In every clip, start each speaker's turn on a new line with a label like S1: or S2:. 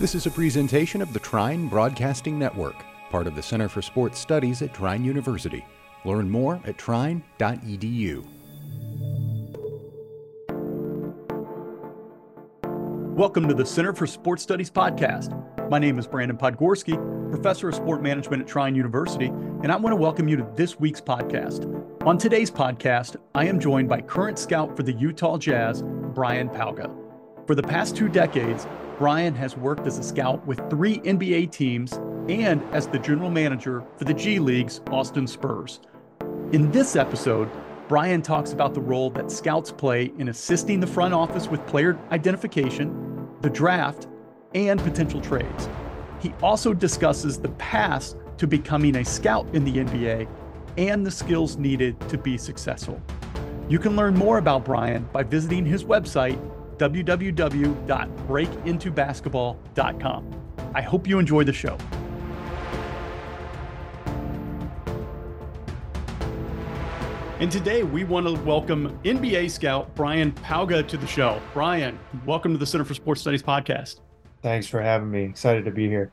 S1: This is a presentation of the Trine Broadcasting Network, part of the Center for Sports Studies at Trine University. Learn more at trine.edu.
S2: Welcome to the Center for Sports Studies podcast. My name is Brandon Podgorski, professor of sport management at Trine University, and I want to welcome you to this week's podcast. On today's podcast, I am joined by current scout for the Utah Jazz, Brian Pauga. For the past two decades, Brian has worked as a scout with three NBA teams and as the general manager for the G League's Austin Spurs. In this episode, Brian talks about the role that scouts play in assisting the front office with player identification, the draft, and potential trades. He also discusses the path to becoming a scout in the NBA and the skills needed to be successful. You can learn more about Brian by visiting his website www.breakintobasketball.com. I hope you enjoy the show. And today we want to welcome NBA scout Brian Pauga to the show. Brian, welcome to the Center for Sports Studies podcast.
S3: Thanks for having me. Excited to be here.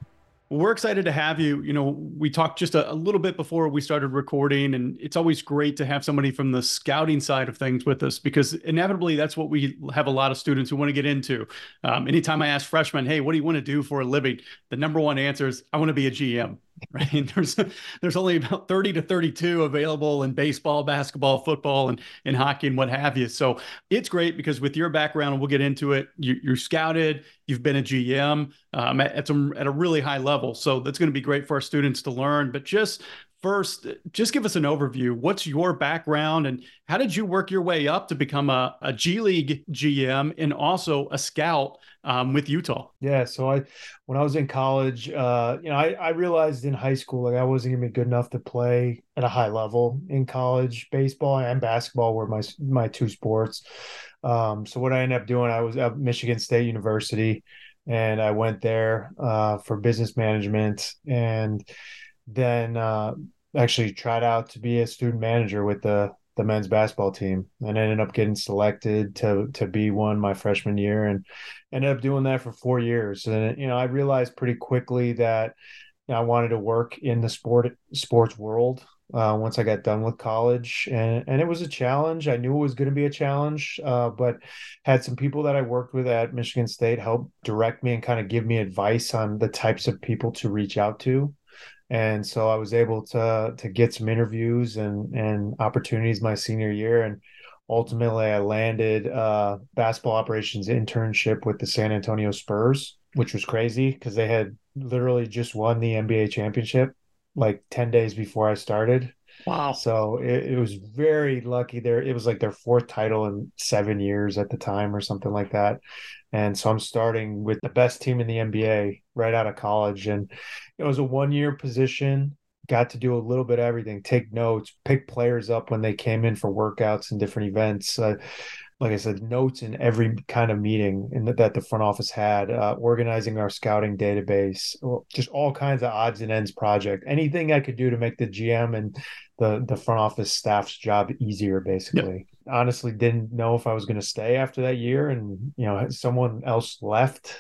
S2: Well, we're excited to have you. You know, we talked just a, a, little bit before we started recording, and it's always great to have somebody from the scouting side of things with us because inevitably that's what we have a lot of students who want to get into. Um, anytime I ask freshmen, hey, what do you want to do for a living? The number one answer is, I want to be a GM. right? There's there's only about 30 to 32 available in baseball, basketball, football, and, and hockey and what have you. So it's great because with your background, and we'll get into it, you, are scouted, you've been a GM um, at, at, some, at a really high level. So that's going to be great for our students to learn. But just first, just give us an overview. What's your background and how did you work your way up to become a, a G League GM and also a scout um, with Utah?
S3: Yeah. So I, when I was in college, uh, you know, I, I realized in high school, like I wasn't going to be good enough to play at a high level in college. Baseball and basketball were my, my two sports. Um, so what I ended up doing, I was at Michigan State University and I went there uh, for business management and then uh, actually tried out to be a student manager with the the men's basketball team and ended up getting selected to to be one my freshman year and ended up doing that for four years. And you know i realized pretty quickly that you know, i wanted to work in the sport sports world uh, once i got done with college. And and it was a challenge. I knew it was going to be a challenge uh, but had some people that i worked with at michigan state help direct me and kind of give me advice on the types of people to reach out to and so I was able to to get some interviews and and opportunities my senior year, and ultimately I landed a basketball operations internship with the San Antonio Spurs, which was crazy because they had literally just won the NBA championship like ten days before I started.
S2: Wow!
S3: So it, it was very lucky. There, it was like their fourth title in seven years at the time, or something like that. And so I'm starting with the best team in the NBA right out of college. And it was a one year position, got to do a little bit of everything take notes, pick players up when they came in for workouts and different events. Uh, like I said, notes in every kind of meeting in the, that the front office had, uh, organizing our scouting database, just all kinds of odds and ends project. Anything I could do to make the GM and the the front office staff's job easier, basically. Yep. Honestly, didn't know if I was going to stay after that year, and you know, someone else left,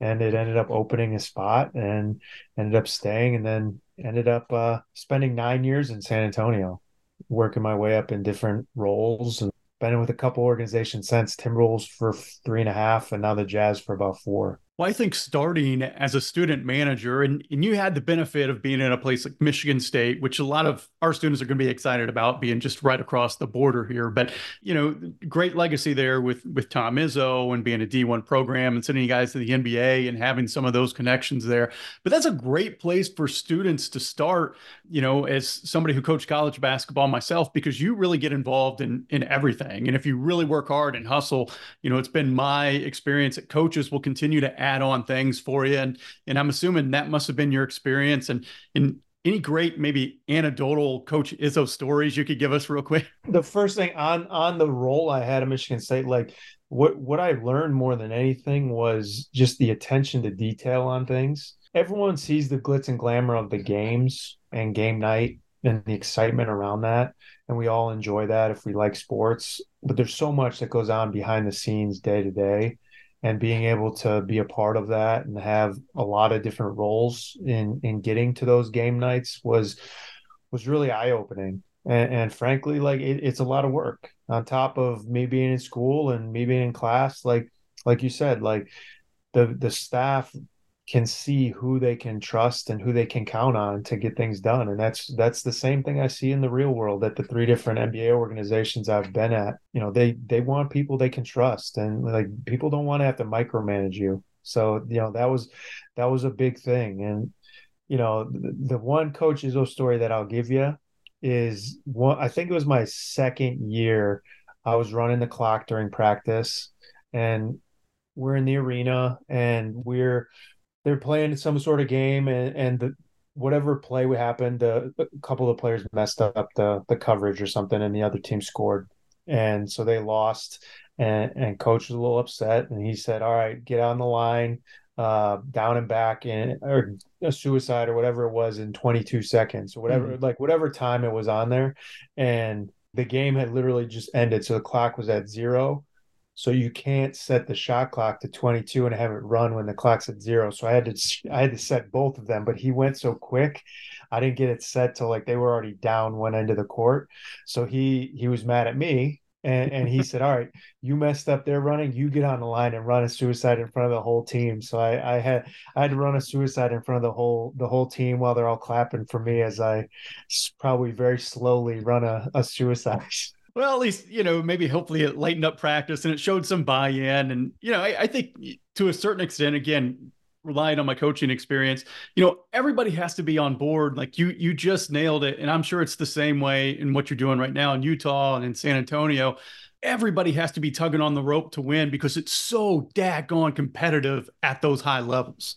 S3: and it ended up opening a spot, and ended up staying, and then ended up uh, spending nine years in San Antonio, working my way up in different roles and been with a couple organizations since Timberwolves for three and a half, and now the Jazz for about four.
S2: Well, I think starting as a student manager, and, and you had the benefit of being in a place like Michigan State, which a lot of our students are going to be excited about being just right across the border here. But, you know, great legacy there with with Tom Izzo and being a D1 program and sending you guys to the NBA and having some of those connections there. But that's a great place for students to start, you know, as somebody who coached college basketball myself, because you really get involved in in everything. And if you really work hard and hustle, you know, it's been my experience that coaches will continue to add on things for you. And and I'm assuming that must have been your experience. And and any great maybe anecdotal coach Izzo stories you could give us real quick?
S3: The first thing on on the role I had at Michigan State, like what what I learned more than anything was just the attention to detail on things. Everyone sees the glitz and glamour of the games and game night and the excitement around that. And we all enjoy that if we like sports. But there's so much that goes on behind the scenes day to day and being able to be a part of that and have a lot of different roles in in getting to those game nights was was really eye opening. And, and, frankly, like it, it's a lot of work on top of me being in school and me being in class. Like like you said, like the the staff can see who they can trust and who they can count on to get things done. And that's that's the same thing i see in the real world at the three different nba organizations i've been at. You know they they want people they can trust and like people don't want to have to micromanage you. So you know that was that was a big thing. And you know the, the one coach Izzo story that i'll give you is one i think it was my second year i was running the clock during practice and we're in the arena and we're they're playing some sort of game and and the, whatever play would happen, the, a couple of players messed up the the coverage or something, and the other team scored, and so they lost. And and coach was a little upset, and he said, "All right, get on the line, uh, down and back, in or a suicide or whatever it was in 22 seconds or whatever, mm-hmm. like whatever time it was on there." And the game had literally just ended, so the clock was at zero, so you can't set the shot clock to 22 and have it run when the clock's at zero. So I had to I had to set both of them, but he went so quick, I didn't get it set till like they were already down one end of the court. So he he was mad at me and and he said, "All right, you messed up their running. You get on the line and run a suicide in front of the whole team." So I, I had I had to run a suicide in front of the whole the whole team while they're all clapping for me as I probably very slowly run a, a suicide.
S2: well, at least, you know, maybe hopefully it lightened up practice and it showed some buy in. And, you know, I, I think to a certain extent, again, relying on my coaching experience, you know, everybody has to be on board. Like you, you just nailed it. And I'm sure it's the same way in what you're doing right now in Utah and in San Antonio. Everybody has to be tugging on the rope to win because it's so daggone competitive at those high levels.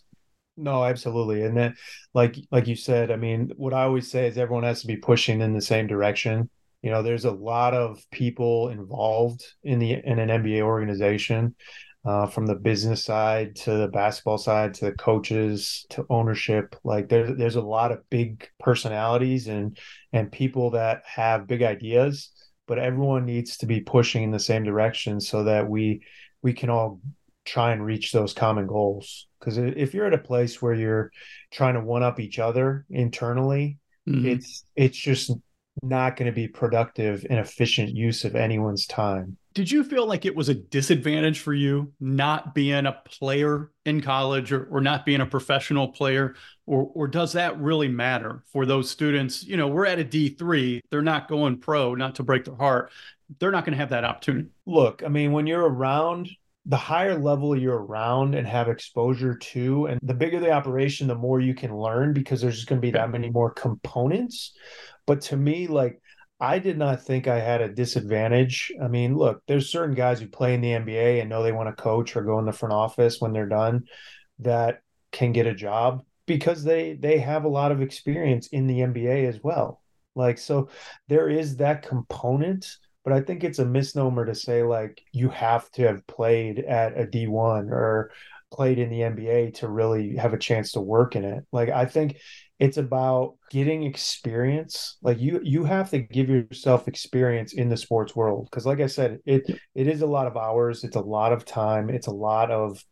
S3: No, absolutely. And then like like you said, I mean, what I always say is everyone has to be pushing in the same direction you know there's a lot of people involved in the in an nba organization uh, from the business side to the basketball side to the coaches to ownership like there's there's a lot of big personalities and and people that have big ideas but everyone needs to be pushing in the same direction so that we we can all try and reach those common goals because if you're at a place where you're trying to one up each other internally mm-hmm. it's it's just not going to be productive and efficient use of anyone's time.
S2: Did you feel like it was a disadvantage for you not being a player in college or, or not being a professional player? Or, or does that really matter for those students? You know, we're at a D3, they're not going pro, not to break their heart. They're not going to have that opportunity.
S3: Look, I mean, when you're around the higher level you're around and have exposure to, and the bigger the operation, the more you can learn because there's just going to be that many more components. But to me, like I did not think I had a disadvantage. I mean, look, there's certain guys who play in the NBA and know they want to coach or go in the front office when they're done that can get a job because they they have a lot of experience in the NBA as well. Like so there is that component, but I think it's a misnomer to say like you have to have played at a D1 or played in the NBA to really have a chance to work in it. Like I think it's about getting experience. Like you you have to give yourself experience in the sports world because like i said it it is a lot of hours it's a lot of time it's a lot of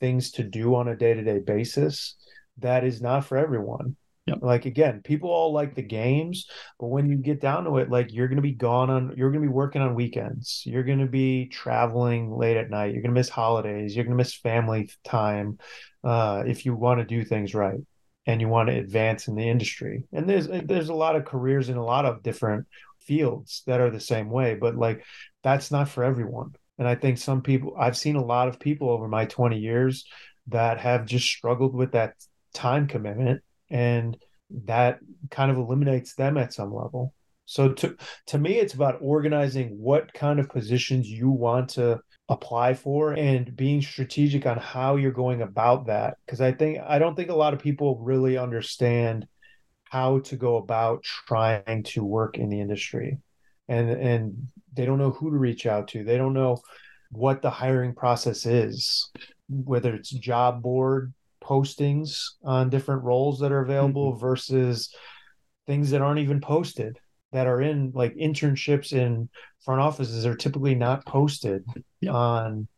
S3: things to do on a day-to-day basis that is not for everyone Yep. Like again, people all like the games, but when you get down to it, like you're to be gone on, you're to be working on weekends. You're to be traveling late at night. You're to miss holidays. You're to miss family time uh, if you want to do things right and you want to advance in the industry. And there's there's a lot of careers in a lot of different fields that are the same way, but like that's not for everyone. And I think some people I've seen a lot of people over my 20 years that have just struggled with that time commitment and that kind of eliminates them at some level. So to to me it's about organizing what kind of positions you want to apply for and being strategic on how you're going about that. Because i think i don't think a lot of people really understand how to go about trying to work in the industry. And and they don't know who to reach out to. They don't know what the hiring process is whether it's job board postings on different roles that are available mm-hmm. versus things that aren't even posted that are in like internships in front offices are typically not posted on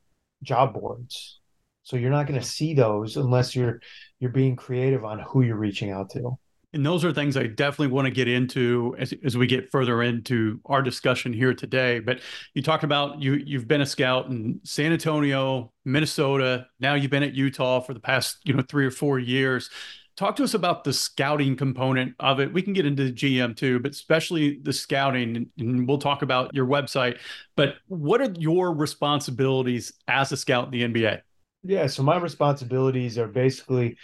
S3: job boards So you're not going to see those unless you're you're being creative on who you're reaching out to.
S2: And those are things I definitely want to get into as, as we get further into our discussion here today. But you talked about you you've been a scout in San Antonio, Minnesota. Now you've been at Utah for the past you know three or four years. Talk to us about the scouting component of it. We can get into the GM too, but especially the scouting, and we'll talk about your website. But what are your responsibilities as a scout in the NBA?
S3: Yeah, so my responsibilities are basically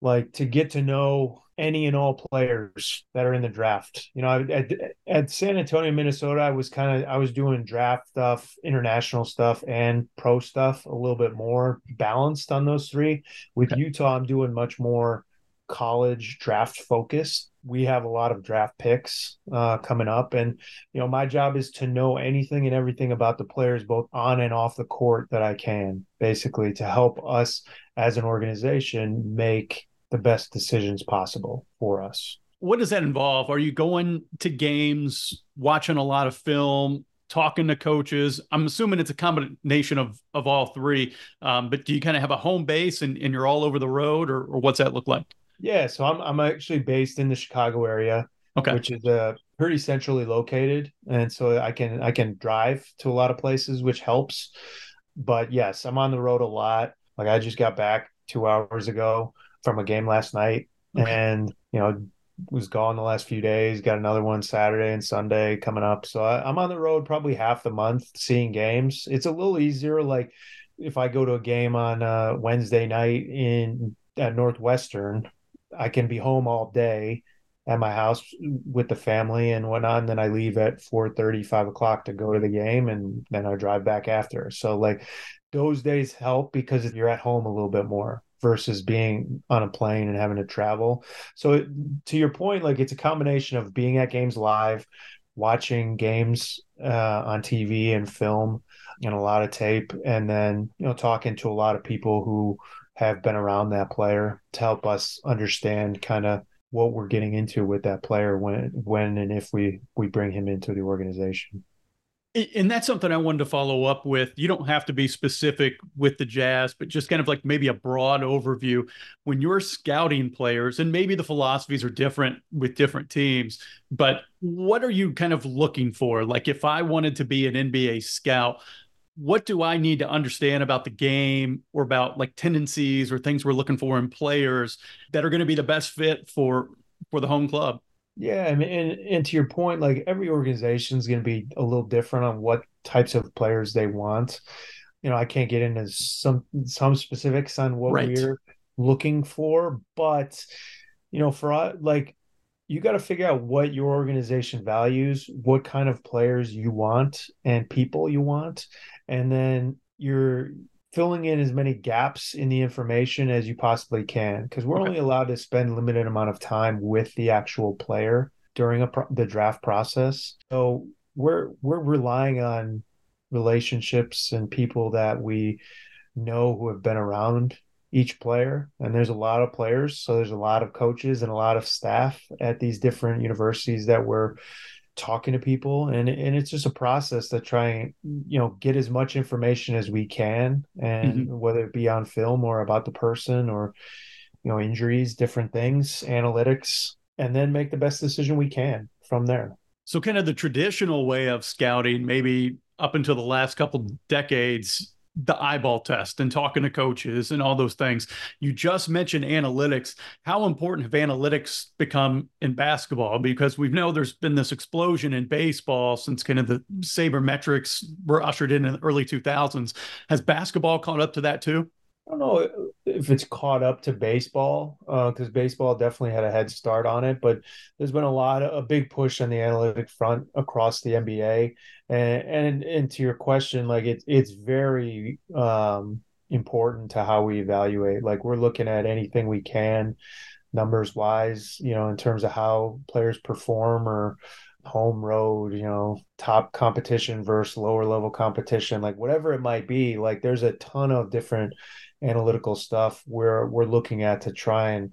S3: like to get to know any and all players that are in the draft. You know, at, at San Antonio, Minnesota, I was kind of I was doing draft stuff, international stuff, and pro stuff a little bit more balanced on those three. With okay. Utah, I'm doing much more college draft focused. We have a lot of draft picks uh, coming up, and you know my job is to know anything and everything about the players, both on and off the court, that I can, basically to help us as an organization make the best decisions possible for us.
S2: What does that involve? Are you going to games, watching a lot of film, talking to coaches. I'm assuming it's a combination of of all three. Um, but do you kind of have a home base and, and you're all over the road, or, or what's that look like?
S3: Yeah, so I'm I'm actually based in the Chicago area, okay, which is uh, pretty centrally located, and so I can I can drive to a lot of places, which helps. But yes, I'm on the road a lot. Like I just got back two hours ago from a game last night, okay. and you know was gone the last few days. Got another one Saturday and Sunday coming up. So I, I'm on the road probably half the month seeing games. It's a little easier. Like if I go to a game on uh, Wednesday night in at Northwestern, I can be home all day at my house with the family and whatnot. And then I leave at 4 30, 5 o'clock to go to the game and then I drive back after. So like those days help because if you're at home a little bit more versus being on a plane and having to travel. So it, to your point, like it's a combination of being at games live, watching games uh, on TV and film and a lot of tape, and then you know talking to a lot of people who have been around that player to help us understand kind of what we're getting into with that player when when and if we we bring him into the organization.
S2: And that's something I wanted to follow up with. You don't have to be specific with the Jazz, but just kind of like maybe a broad overview. When you're scouting players, and maybe the philosophies are different with different teams, but what are you kind of looking for? Like if I wanted to be an NBA scout, what do I need to understand about the game or about like tendencies or things we're looking for in players that are going to be the best fit for for the home club?
S3: Yeah, I mean, and, and to your point, like every organization is going to be a little different on what types of players they want. You know, I can't get into some some specifics on what right. we're looking for, but you know, for uh, like you got to figure out what your organization values, what kind of players you want and people you want, and then you're filling in as many gaps in the information as you possibly can because we're okay. only allowed to spend limited amount of time with the actual player during a pro- the draft process. So we're we're relying on relationships and people that we know who have been around each player and there's a lot of players so there's a lot of coaches and a lot of staff at these different universities that we're talking to people and and it's just a process to try and you know get as much information as we can and mm-hmm. whether it be on film or about the person or you know injuries different things analytics and then make the best decision we can from there
S2: so kind of the traditional way of scouting maybe up until the last couple decades the eyeball test and talking to coaches and all those things. You just mentioned analytics. How important have analytics become in basketball? Because we know there's been this explosion in baseball since kind of the sabermetrics were ushered in in the early 2000s. Has basketball caught up to that too?
S3: I don't know if it's caught up to baseball because uh, baseball definitely had a head start on it, but there's been a lot of a big push on the analytic front across the NBA. And and, and to your question, like it's it's very um, important to how we evaluate. Like we're looking at anything we can, numbers wise, you know, in terms of how players perform or home road, you know, top competition versus lower level competition, like whatever it might be. Like there's a ton of different analytical stuff where we're looking at to try and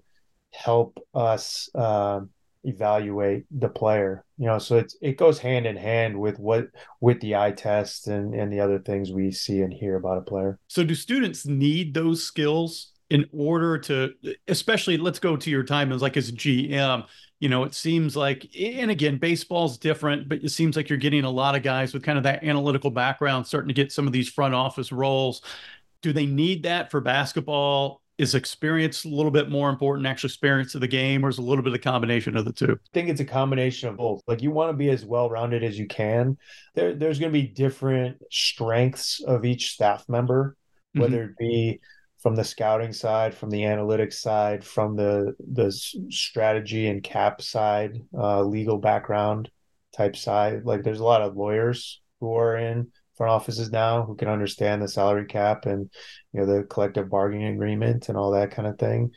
S3: help us uh, evaluate the player you know so it's it goes hand in hand with what with the eye test and and the other things we see and hear about a player
S2: so do students need those skills in order to especially let's go to your time as like as gm you know it seems like and again baseball's different but it seems like you're getting a lot of guys with kind of that analytical background starting to get some of these front office roles. Do they need that for basketball? Is experience a little bit more important actual experience of the game or is a little bit of a combination of the two?
S3: I think it's a combination of both. Like you want to be as well rounded as you can. There, there's going to be different strengths of each staff member mm-hmm. whether it be from the scouting side from the analytics side from the the strategy and cap side uh, legal background type side like there's a lot of lawyers who are in front offices now who can understand the salary cap and you know the collective bargaining agreement and all that kind of thing.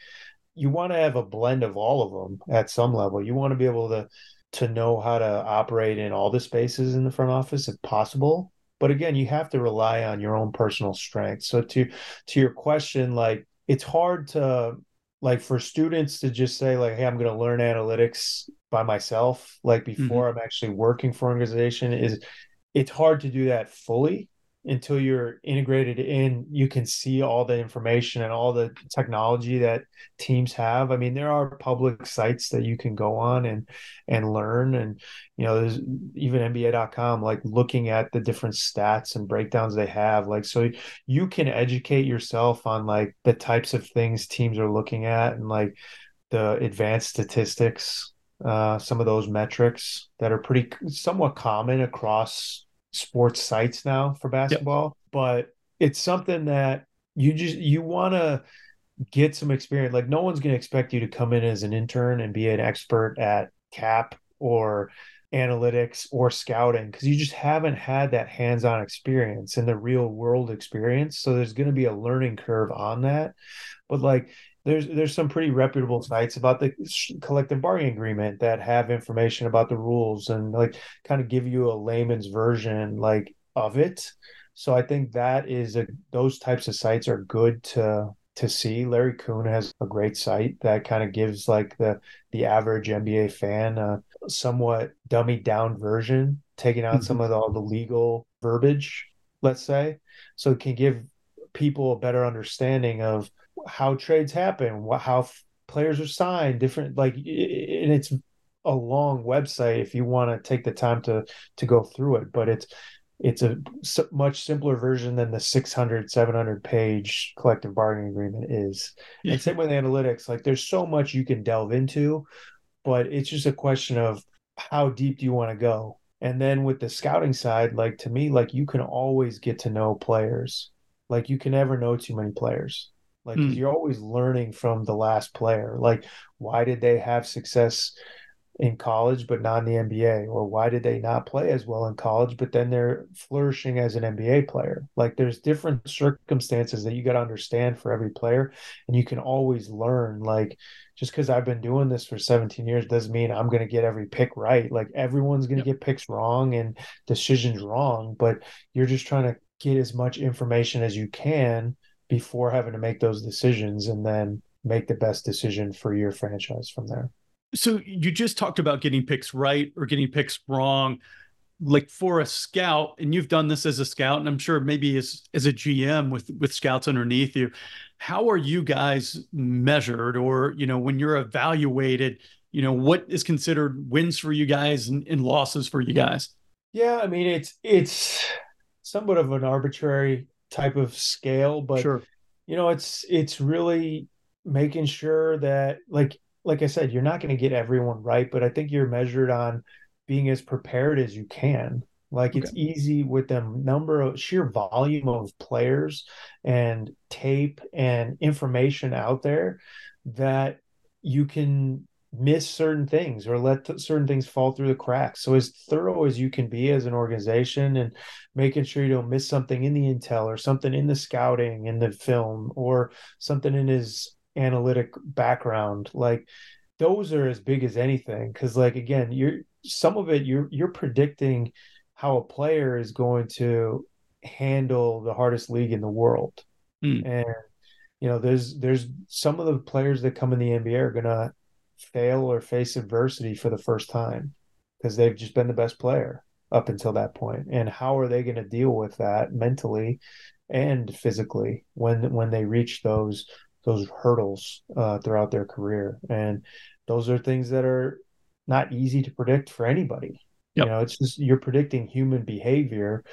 S3: You want to have a blend of all of them at some level. You want to be able to to know how to operate in all the spaces in the front office if possible. But again, you have to rely on your own personal strength. So to to your question, like it's hard to like for students to just say like hey i'm going to learn analytics by myself like mm-hmm. before mm-hmm. i'm actually working for an organization is it's hard to do that fully until you're integrated in you can see all the information and all the technology that teams have. I mean there are public sites that you can go on and and learn. And you know there's even nba.com like looking at the different stats and breakdowns they have. Like so you can educate yourself on like the types of things teams are looking at and like the advanced statistics uh, some of those metrics that are pretty somewhat common across sports sites now for basketball. Yep. But it's something that you just you want to get some experience. Like no one's going to expect you to come in as an intern and be an expert at cap or analytics or scouting because you just haven't had that hands-on experience and the real world experience so there's going to be a learning curve on that but like there's there's some pretty reputable sites about the collective bargaining agreement that have information about the rules and like kind of give you a layman's version like of it. So i think that is a those types of sites are good to to see. Larry coon has a great site that kind of gives like the the average nba fan a somewhat dummied down version taking out mm-hmm. some of the, all the legal verbiage let's say. So it can give people a better understanding of how trades happen, what, how f- players are signed, different like, and it's a long website if you want to take the time to to go through it. But it's it's a much simpler version than the 600 700 page collective bargaining agreement is yeah. and same with analytics like there's so much you can delve into but it's just a question of how deep do you want to go and then with the scouting side like to me like you can always get to know players like you can never know too many players like mm. you're always learning from the last player. Like why did they have success in college but not in the NBA or why did they not play as well in college but then they're flourishing as an NBA player like there's different circumstances that you got to understand for every player and you can always learn like just cuz I've been doing this for 17 years doesn't mean I'm going to get every pick right like everyone's going to yep. get picks wrong and decisions wrong but you're just trying to get as much information as you can before having to make those decisions and then make the best decision for your franchise from there.
S2: So you just talked about getting picks right or getting picks wrong. Like for a scout, and you've done this as a scout, and I'm sure maybe as as a GM with with scouts underneath you, how are you guys measured, or you know, when you're evaluated, you know, what is considered wins for you guys and, and losses for you guys?
S3: Yeah, I mean, it's it's somewhat of an arbitrary type of scale but sure. you know it's it's really making sure that like like i said you're not going to get everyone right but i think you're measured on being as prepared as you can like okay. it's easy with the number of sheer volume of players and tape and information out there that you can miss certain things or let th- certain things fall through the cracks. So as thorough as you can be as an organization and making sure you don't miss something in the intel or something in the scouting in the film or something in his analytic background like those are as big as anything cuz like again you're some of it you're you're predicting how a player is going to handle the hardest league in the world. Mm. And you know there's there's some of the players that come in the NBA are going to fail or face adversity for the first time because they've just been the best player up until that point. And how are they going to deal with that mentally and physically when when they reach those those hurdles uh, throughout their career? And those are things that are not easy to predict for anybody. Yep. you know it's just you're predicting human behavior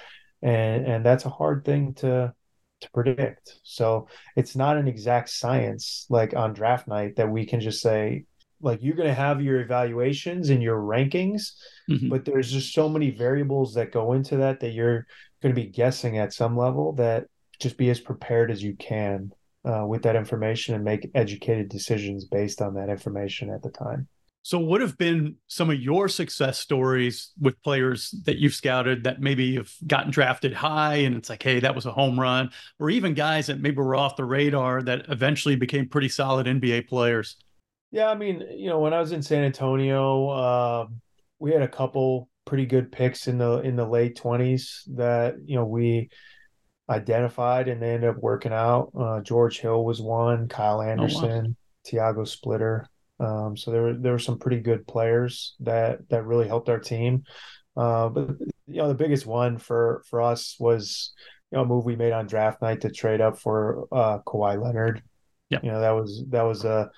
S3: and and that's a hard thing to to predict. So it's not an exact science like on draft night that we can just say like you're going to have your evaluations and your rankings mm-hmm. but there's just so many variables that go into that that you're going to be guessing at some level that just be as prepared as you can uh, with that information and make educated decisions based on that information at the time
S2: so what have been some of your success stories with players that you've scouted that maybe have gotten drafted high and it's like hey that was a home run or even guys that maybe were off the radar that eventually became pretty solid nba players
S3: yeah, I mean, you know, when I was in San Antonio, uh, we had a couple pretty good picks in the in the late twenties that you know we identified and they ended up working out. Uh, George Hill was one, Kyle Anderson, oh, wow. Tiago Splitter. Um, so there were there were some pretty good players that that really helped our team. Uh, but you know, the biggest one for for us was you know a move we made on draft night to trade up for uh, Kawhi Leonard. Yeah, you know that was that was a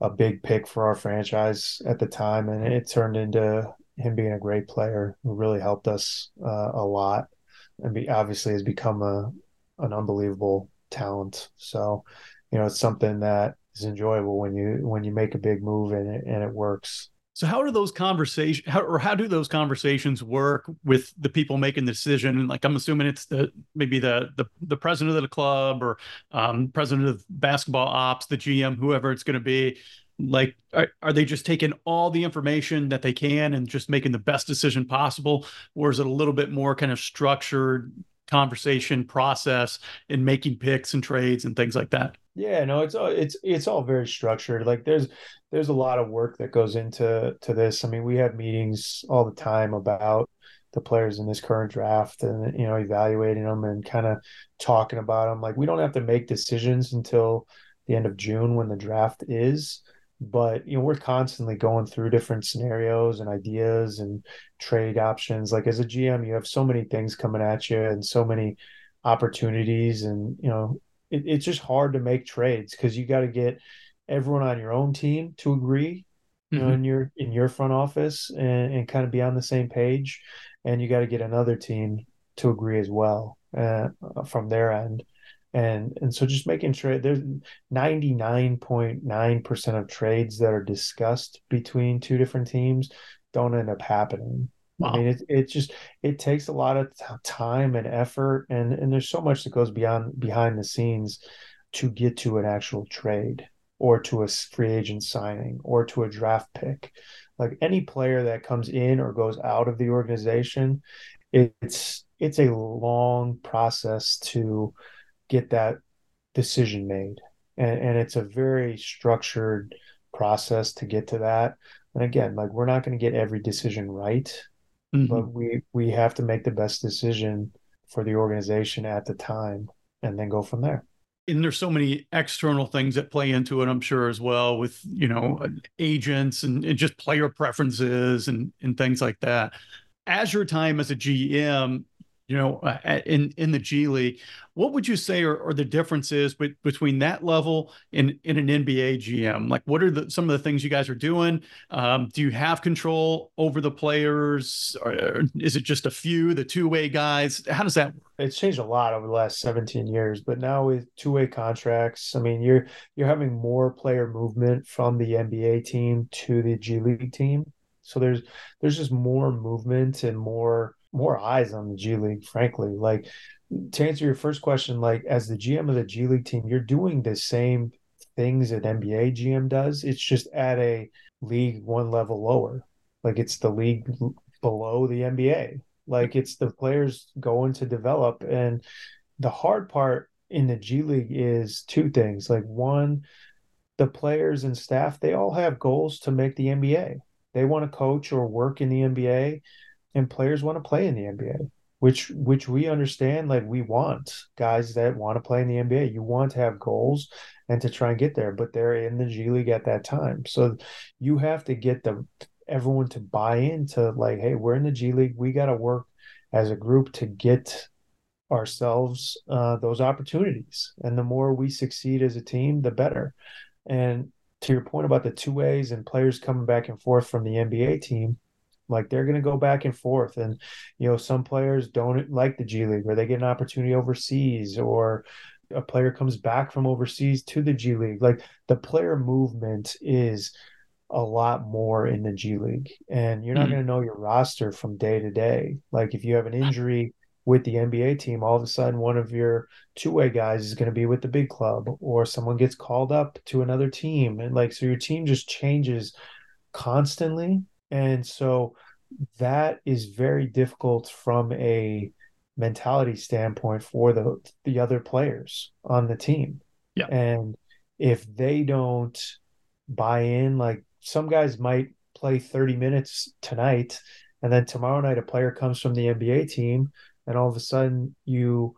S3: a big pick for our franchise at the time, and it turned into him being a great player who really helped us uh, a lot, and be, obviously has become a an unbelievable talent. So, you know, it's something that is enjoyable when you when you make a big move and it and it works.
S2: So how do those conversations how, or how do those conversations work with the people making the decision? Like I'm assuming it's the maybe the the, the president of the club or um, president of basketball ops, the GM, whoever it's going to be. Like, are, are they just taking all the information that they can and just making the best decision possible, or is it a little bit more kind of structured conversation process in making picks and trades and things like that?
S3: Yeah, no, it's all it's it's all very structured. Like there's there's a lot of work that goes into to this. I mean, we have meetings all the time about the players in this current draft and you know evaluating them and kind of talking about them. Like we don't have to make decisions until the end of June when the draft is, but you know we're constantly going through different scenarios and ideas and trade options. Like as a GM, you have so many things coming at you and so many opportunities and you know it, it's just hard to make trades because you got to get everyone on your own team to agree you mm-hmm. know in your in your front office and, and kind of be on the same page and you got to get another team to agree as well uh, from their end and and so just making sure there's 99.9% of trades that are discussed between two different teams don't end up happening wow. i mean it, it just it takes a lot of t- time and effort and and there's so much that goes beyond behind the scenes to get to an actual trade or to a free agent signing or to a draft pick. Like any player that comes in or goes out of the organization, it's it's a long process to get that decision made. And, and it's a very structured process to get to that. And again, like we're not going to get every decision right, mm-hmm. but we we have to make the best decision for the organization at the time and then go from there
S2: and there's so many external things that play into it i'm sure as well with you know agents and, and, just player preferences and and things like that as your time as a gm you know, in in the G League. What would you say are, are the differences be, between that level and in an NBA GM? Like, what are the, some of the things you guys are doing? Um, do you have control over the players? Or is it just a few, the two way guys? How does that work?
S3: It's changed a lot over the last 17 years, but now with two way contracts, I mean, you're you're having more player movement from the NBA team to the G League team. So there's there's just more movement and more more eyes on the G League, frankly. Like to answer your first question, like as the GM of the G League team, you're doing the same things that NBA GM does. It's just at a league one level lower. Like it's the league below the NBA. Like it's the players going to develop. And the hard part in the G League is two things. Like one, the players and staff, they all have goals to make the NBA. They want to coach or work in the NBA and players want to play in the NBA, which which we understand. Like we want guys that want to play in the NBA. You want to have goals and to try and get there. But they're in the G League at that time. So you have to get the everyone to buy into like, hey, we're in the G League. We got to work as a group to get ourselves uh, those opportunities. And the more we succeed as a team, the better. And to your point about the two ways and players coming back and forth from the NBA team, like they're going to go back and forth. And, you know, some players don't like the G League or they get an opportunity overseas or a player comes back from overseas to the G League. Like the player movement is a lot more in the G League. And you're not mm-hmm. going to know your roster from day to day. Like if you have an injury, with the NBA team, all of a sudden one of your two way guys is going to be with the big club, or someone gets called up to another team. And like, so your team just changes constantly. And so that is very difficult from a mentality standpoint for the the other players on the team.
S2: Yeah.
S3: And if they don't buy in, like some guys might play 30 minutes tonight, and then tomorrow night a player comes from the NBA team and all of a sudden you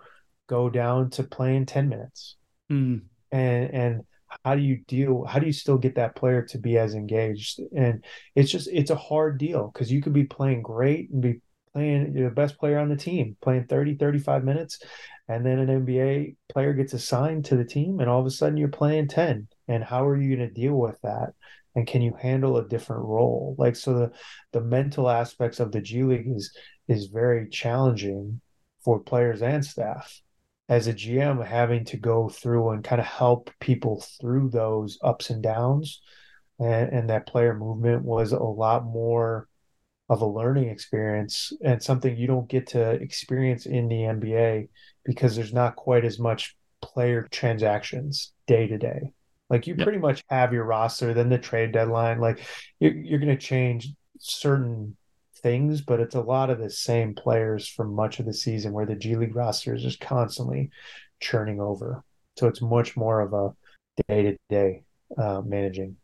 S3: go down to playing 10 minutes
S2: mm.
S3: and and how do you deal how do you still get that player to be as engaged? And it's just it's a hard deal because you could be playing great and be playing the best player on the team playing 30 35 minutes and then an nba player gets assigned to the team and all of a sudden you're playing 10 and how are you going to deal with that? And can you handle a different role? Like so the the mental aspects of the g league is is very challenging for players and staff as a gm having to go through and kind of help people through those ups and downs and, and that player movement was a lot more of a learning experience and something you don't get to experience in the nba because there's not quite as much player transactions day to day like you pretty much have your roster, then the trade deadline. Like you're, you're going to change certain things, but it's a lot of the same players from much of the season where the G League roster is just constantly churning over. So it's much more of a day to day managing.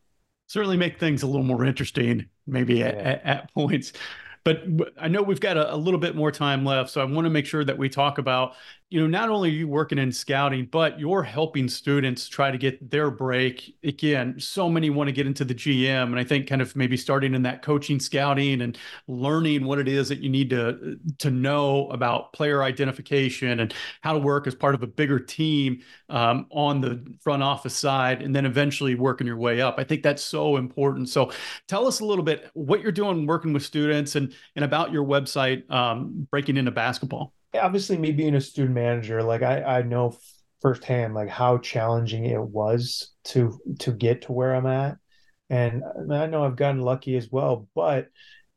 S2: Certainly make things a little more interesting, maybe yeah. at, at, points. But I know we've got a, a, little bit more time left, so I want to make sure that we talk about you know, not only are you working in scouting, but you're helping students try to get their break. Again, so many want to get into the GM. And I think kind of maybe starting in that coaching, scouting, and learning what it is that you need to to know about player identification and how to work as part of a bigger team um, on the front office side, and then eventually working your way up. I think that's so important. So tell us a little bit what you're doing working with students and and about your website um, breaking into basketball
S3: obviously me being a student manager, like I, I know firsthand like how challenging it was to to get to where I'm at. And I know I've gotten lucky as well, but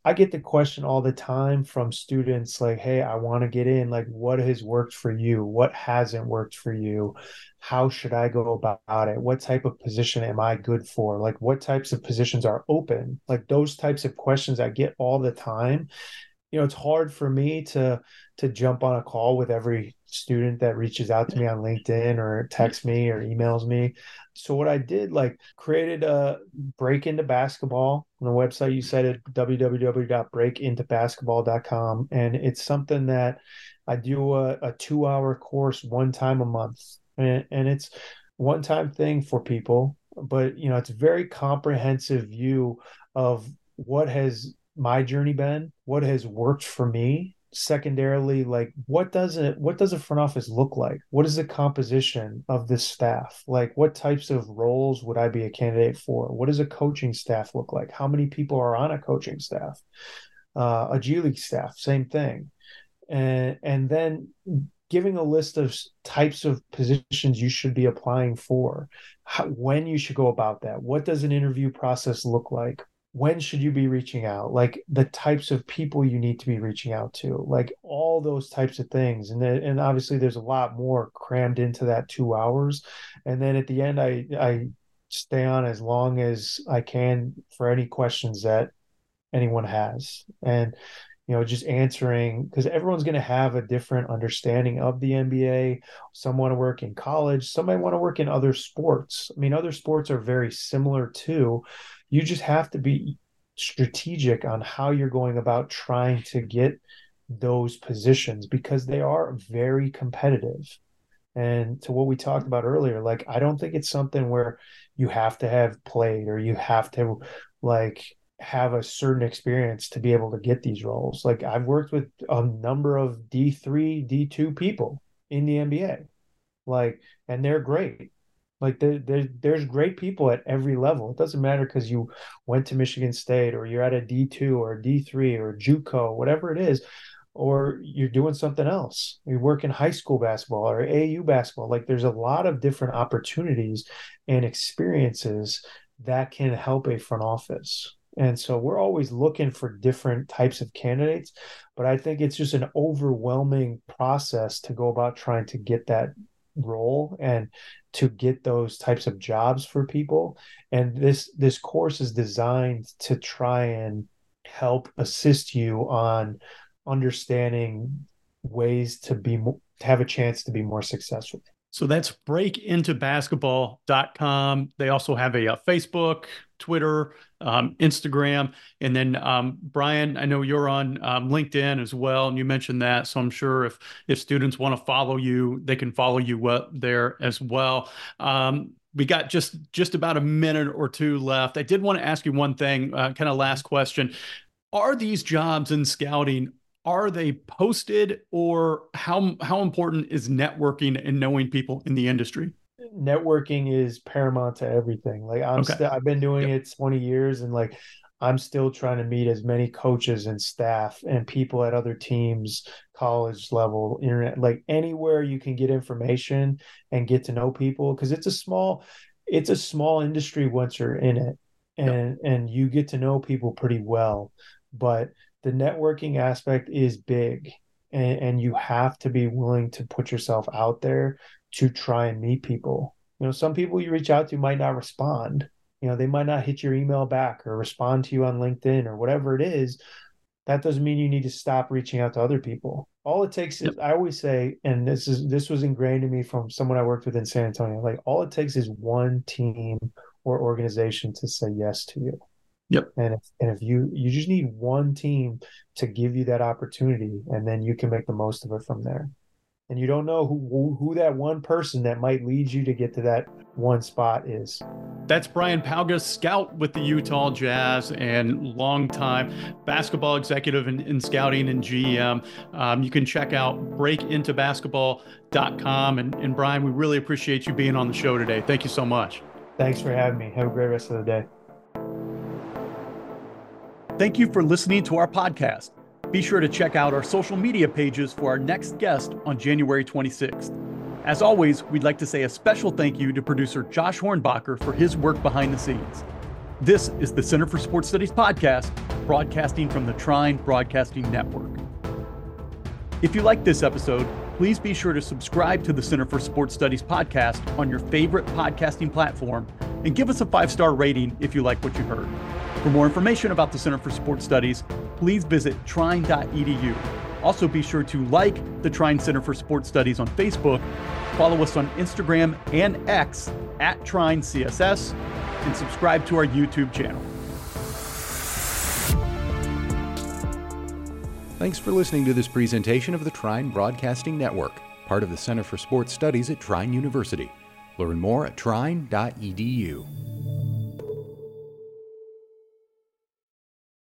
S3: I get the question all the time from students like, hey, I want to get in. Like, what has worked for you? What hasn't worked for you? How should I go about it? What type of position am I good for? Like, what types of positions are open? Like, those types of questions I get all the time you know it's hard for me to to jump on a call with every student that reaches out to me on linkedin or texts me or emails me. So what i did like created a break into basketball on the website. You said it www.breakintobasketball.com and it's something that i do a, a two hour course one time a month. And, and it's one time thing for people but you know it's a very comprehensive view of what has my journey been? What has worked for me secondarily? Like what does it what does a front office look like? What is the composition of this staff? Like what types of roles would i be a candidate for? What does a coaching staff look like? How many people are on a coaching staff? Uh, a g league staff same thing. And and then giving a list of types of positions you should be applying for. How, when you should go about that. What does an interview process look like when should you be reaching out? Like the types of people you need to be reaching out to like all those types of things. And then and obviously there's a lot more crammed into that two hours. And then at the end i i stay on as long as i can for any questions that anyone has. And you know just answering because everyone's going to have a different understanding of the nba some want to work in college some might want to work in other sports. I mean other sports are very similar too you just have to be strategic on how you're going about trying to get those positions because they are very competitive And to what we talked about earlier, like I don't think it's something where you have to have played or you have to like have a certain experience to be able to get these roles. Like I've worked with a number of D3, D2 people in the NBA. Like and they're great. Like there, there, there's great people at every level. It doesn't matter because you went to Michigan State or you're at a D2 or a D3 or JUCO, whatever it is or you're doing something else. You work in high school basketball or AU basketball. Like there's a lot of different opportunities and experiences that can help a front office. And so we're always looking for different types of candidates, but I think it's just an overwhelming process to go about trying to get that role and to get those types of jobs for people. And this this course is designed to try and help assist you on understanding ways to be to have a chance to be more successful.
S2: So that's breakintobasketball.com. They also have a, a Facebook, Twitter, um, Instagram. And then, um, Brian, I know you're on um, LinkedIn as well, and you mentioned that. So I'm sure if if students want to follow you, they can follow you uh, there as well. Um, we got just just about a minute or two left. I did want to ask you one thing, uh, kind of last question. Are these jobs in scouting are they posted or how how important is networking and knowing people in the industry
S3: networking is paramount to everything like i'm okay. still i've been doing yep. it 20 years and like i'm still trying to meet as many coaches and staff and people at other teams college level internet like anywhere you can get information and get to know people because it's a small it's a small industry once you're in it and yep. and you get to know people pretty well but the networking aspect is big and, and you have to be willing to put yourself out there to try and meet people. You know some people you reach out to might not respond. You know they might not hit your email back or respond to you on linkedin or whatever it is. That doesn't mean you need to stop reaching out to other people. All it takes is i always say and this is this was ingrained in me from someone i worked with in san antonio like all it takes is one team or organization to say yes to you.
S2: Yep.
S3: And if, and if you you just need one team to give you that opportunity, and then you can make the most of it from there. And you don't know who, who, who that one person that might lead you to get to that one spot is.
S2: That's Brian Pauga, scout with the Utah Jazz and longtime basketball executive in, in scouting and GM. Um, you can check out breakintobasketball.com. And, and Brian, we really appreciate you being on the show today. Thank you so much.
S3: Thanks for having me. Have a great rest of the day.
S2: Thank you for listening to our podcast. Be sure to check out our social media pages for our next guest on January 26th. As always, we'd like to say a special thank you to producer Josh Hornbacher for his work behind the scenes. This is the Center for Sports Studies podcast, broadcasting from the Trine Broadcasting Network. If you like this episode, please be sure to subscribe to the Center for Sports Studies podcast on your favorite podcasting platform and give us a five star rating if you like what you heard. For more information about the Center for Sports Studies, please visit trine.edu. Also, be sure to like the Trine Center for Sports Studies on Facebook, follow us on Instagram and X at Trine CSS, and subscribe to our YouTube channel.
S1: Thanks for listening to this presentation of the Trine Broadcasting Network, part of the Center for Sports Studies at Trine University. Learn more at trine.edu.